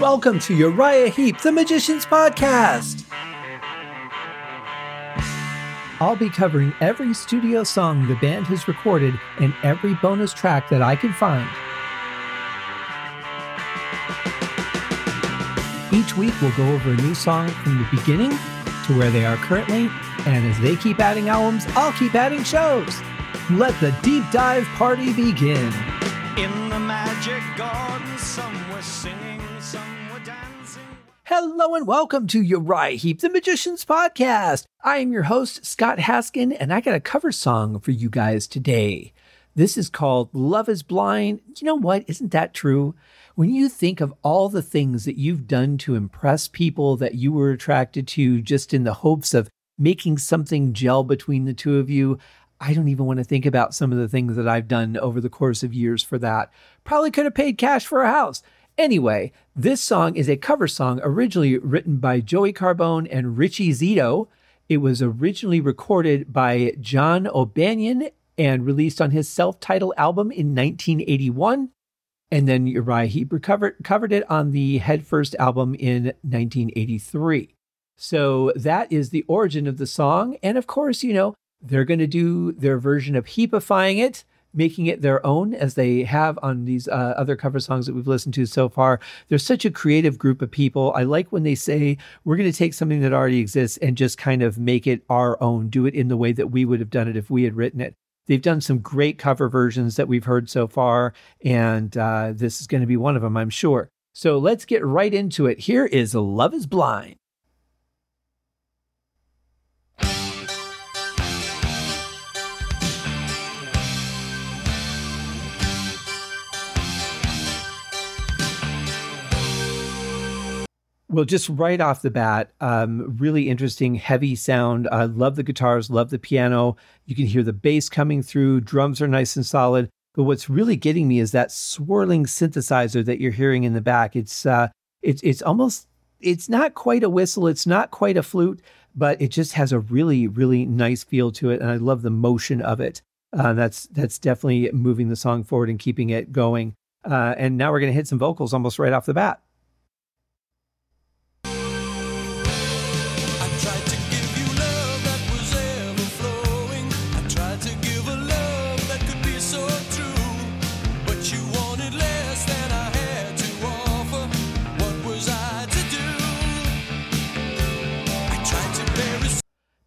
Welcome to Uriah Heep, the Magician's Podcast. I'll be covering every studio song the band has recorded and every bonus track that I can find. Each week, we'll go over a new song from the beginning to where they are currently, and as they keep adding albums, I'll keep adding shows. Let the deep dive party begin. In the magic garden, some were singing. Hello and welcome to Uriah Heep, the Magician's Podcast. I am your host, Scott Haskin, and I got a cover song for you guys today. This is called Love is Blind. You know what? Isn't that true? When you think of all the things that you've done to impress people that you were attracted to just in the hopes of making something gel between the two of you, I don't even want to think about some of the things that I've done over the course of years for that. Probably could have paid cash for a house. Anyway, this song is a cover song originally written by Joey Carbone and Richie Zito. It was originally recorded by John O'Banion and released on his self titled album in 1981. And then Uriah Heep recovered, covered it on the Headfirst album in 1983. So that is the origin of the song. And of course, you know, they're going to do their version of heapifying it, making it their own, as they have on these uh, other cover songs that we've listened to so far. They're such a creative group of people. I like when they say, we're going to take something that already exists and just kind of make it our own, do it in the way that we would have done it if we had written it. They've done some great cover versions that we've heard so far, and uh, this is going to be one of them, I'm sure. So let's get right into it. Here is Love is Blind. Well, just right off the bat, um, really interesting, heavy sound. I love the guitars, love the piano. You can hear the bass coming through. Drums are nice and solid. But what's really getting me is that swirling synthesizer that you're hearing in the back. It's uh, it's it's almost it's not quite a whistle. It's not quite a flute, but it just has a really really nice feel to it, and I love the motion of it. Uh, that's that's definitely moving the song forward and keeping it going. Uh, and now we're going to hit some vocals almost right off the bat.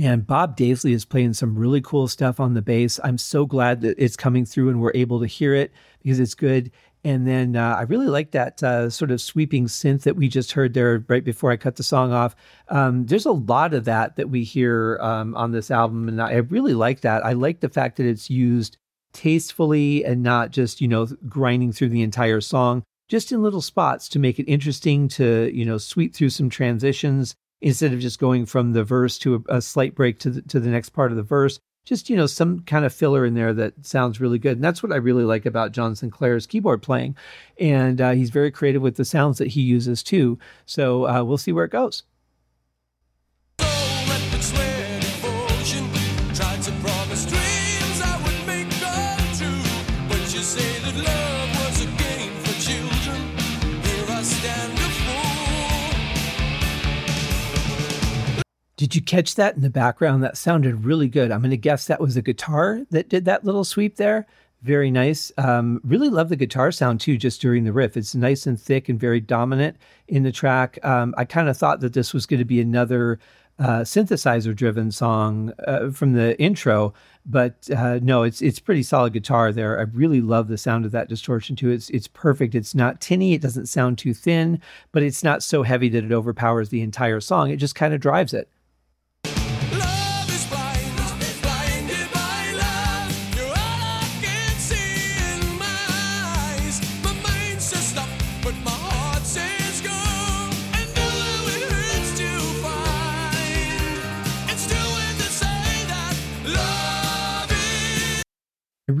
And Bob Daisley is playing some really cool stuff on the bass. I'm so glad that it's coming through and we're able to hear it because it's good. And then uh, I really like that uh, sort of sweeping synth that we just heard there right before I cut the song off. Um, there's a lot of that that we hear um, on this album, and I really like that. I like the fact that it's used tastefully and not just you know grinding through the entire song, just in little spots to make it interesting to you know sweep through some transitions instead of just going from the verse to a, a slight break to the, to the next part of the verse just you know some kind of filler in there that sounds really good. And that's what i really like about john sinclair's keyboard playing. And uh, he's very creative with the sounds that he uses too. So uh, we'll see where it goes did you catch that in the background? That sounded really good. I'm going to guess that was a guitar that did that little sweep there. Very nice. Um, really love the guitar sound too just during the riff. It's nice and thick and very dominant in the track. Um, i kind of thought that this was going to be another uh, synthesizer driven song uh, from the intro but uh, no it's it's pretty solid guitar there. I really love the sound of that distortion too. It's it's perfect. It's not tinny. It doesn't sound too thin but it's not so heavy that it overpowers the entire song. It just kind of drives it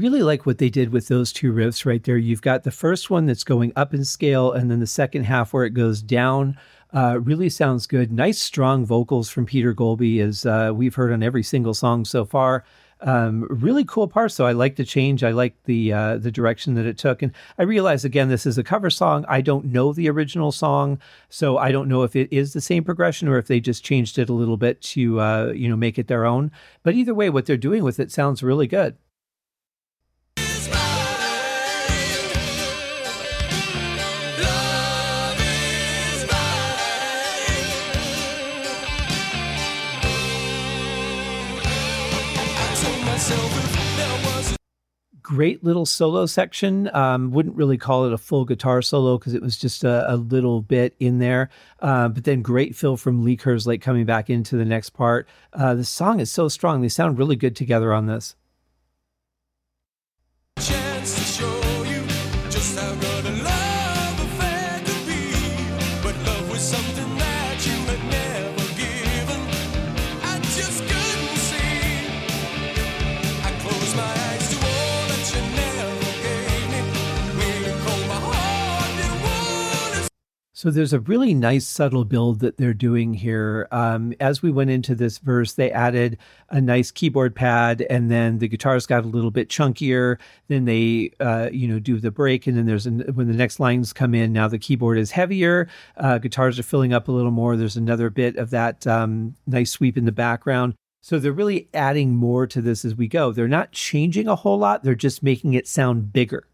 really like what they did with those two riffs right there. You've got the first one that's going up in scale, and then the second half where it goes down. Uh, really sounds good. Nice, strong vocals from Peter Goalby, as uh, we've heard on every single song so far. Um, really cool part. So I like the change. I like the uh, the direction that it took. And I realize again, this is a cover song. I don't know the original song, so I don't know if it is the same progression or if they just changed it a little bit to uh, you know make it their own. But either way, what they're doing with it sounds really good. Great little solo section. Um, wouldn't really call it a full guitar solo because it was just a, a, little bit in there. Uh, but then great fill from Lee Kerslake coming back into the next part. Uh, the song is so strong. They sound really good together on this. So there's a really nice subtle build that they're doing here. Um, as we went into this verse, they added a nice keyboard pad, and then the guitars got a little bit chunkier. Then they, uh, you know, do the break, and then there's an, when the next lines come in. Now the keyboard is heavier. Uh, guitars are filling up a little more. There's another bit of that um, nice sweep in the background. So they're really adding more to this as we go. They're not changing a whole lot. They're just making it sound bigger.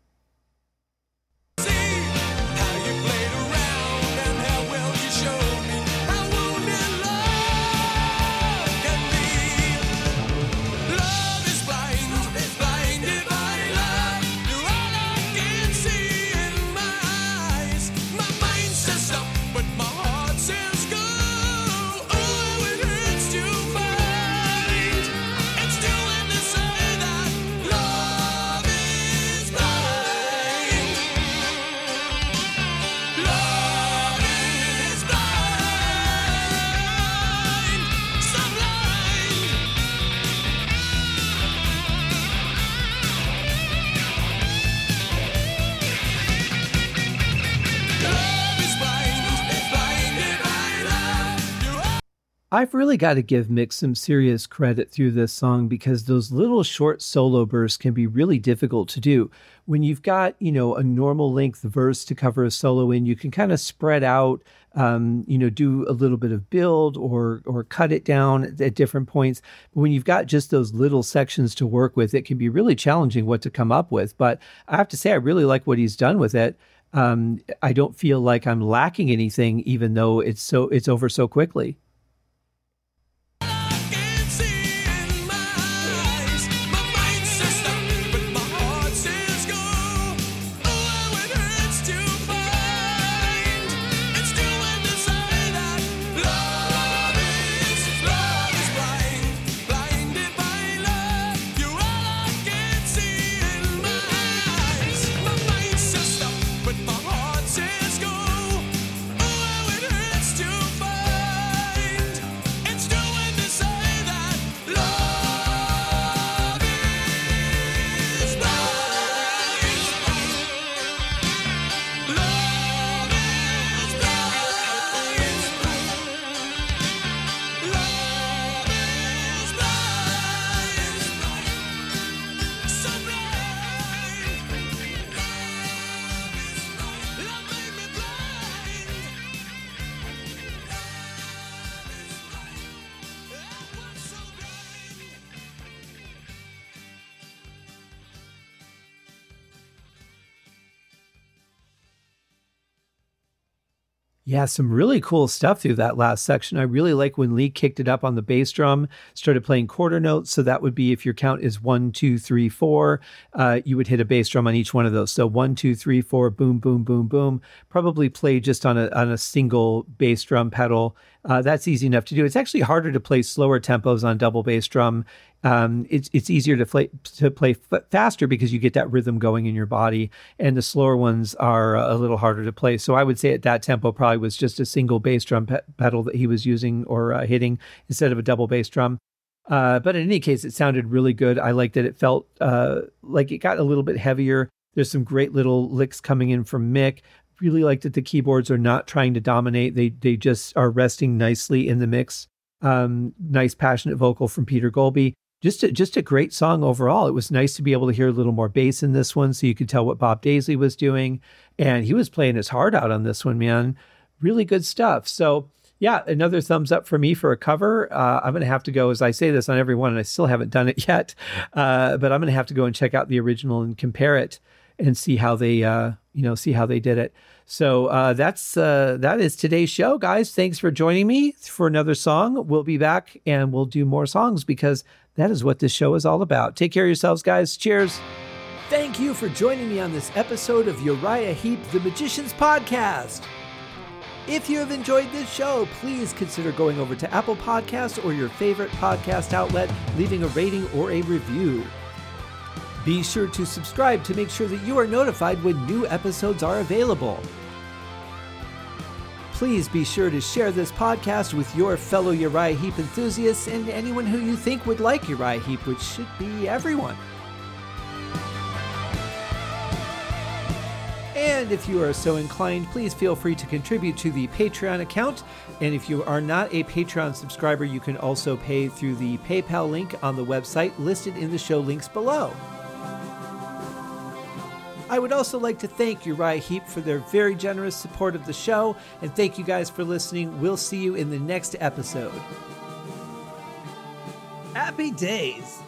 I've really got to give Mick some serious credit through this song because those little short solo bursts can be really difficult to do. When you've got, you know, a normal length verse to cover a solo in, you can kind of spread out, um, you know, do a little bit of build or or cut it down at, different points. But when you've got just those little sections to work with, it can be really challenging what to come up with. But I have to say, I really like what he's done with it. Um, I don't feel like I'm lacking anything, even though it's so it's over so quickly. Yeah, some really cool stuff through that last section. I really like when Lee kicked it up on the bass drum, started playing quarter notes. So that would be if your count is one, two, three, four, uh, you would hit a bass drum on each one of those. So one, two, three, four, boom, boom, boom, boom. Probably play just on a on a single bass drum pedal. Uh, that's easy enough to do. It's actually harder to play slower tempos on double bass drum um, it's it's easier to play to play f- faster because you get that rhythm going in your body, and the slower ones are a little harder to play. So I would say at that tempo probably was just a single bass drum pe- pedal that he was using or uh, hitting instead of a double bass drum. Uh, but in any case, it sounded really good. I liked that it felt uh, like it got a little bit heavier. There's some great little licks coming in from Mick. Really like that the keyboards are not trying to dominate. They they just are resting nicely in the mix. Um, nice passionate vocal from Peter Goalby just a, just a great song overall. It was nice to be able to hear a little more bass in this one, so you could tell what Bob Daisley was doing, and he was playing his heart out on this one, man. Really good stuff. So yeah, another thumbs up for me for a cover. Uh, I'm going to have to go, as I say this on every one, and I still haven't done it yet, uh, but I'm going to have to go and check out the original and compare it and see how they, uh, you know, see how they did it. So uh, that's uh, that is today's show, guys. Thanks for joining me for another song. We'll be back and we'll do more songs because that is what this show is all about. Take care of yourselves, guys. Cheers. Thank you for joining me on this episode of Uriah Heep, the Magicians Podcast. If you have enjoyed this show, please consider going over to Apple Podcasts or your favorite podcast outlet, leaving a rating or a review. Be sure to subscribe to make sure that you are notified when new episodes are available. Please be sure to share this podcast with your fellow Uriah Heep enthusiasts and anyone who you think would like Uriah Heep, which should be everyone. And if you are so inclined, please feel free to contribute to the Patreon account. And if you are not a Patreon subscriber, you can also pay through the PayPal link on the website listed in the show links below. I would also like to thank Uriah Heep for their very generous support of the show, and thank you guys for listening. We'll see you in the next episode. Happy days!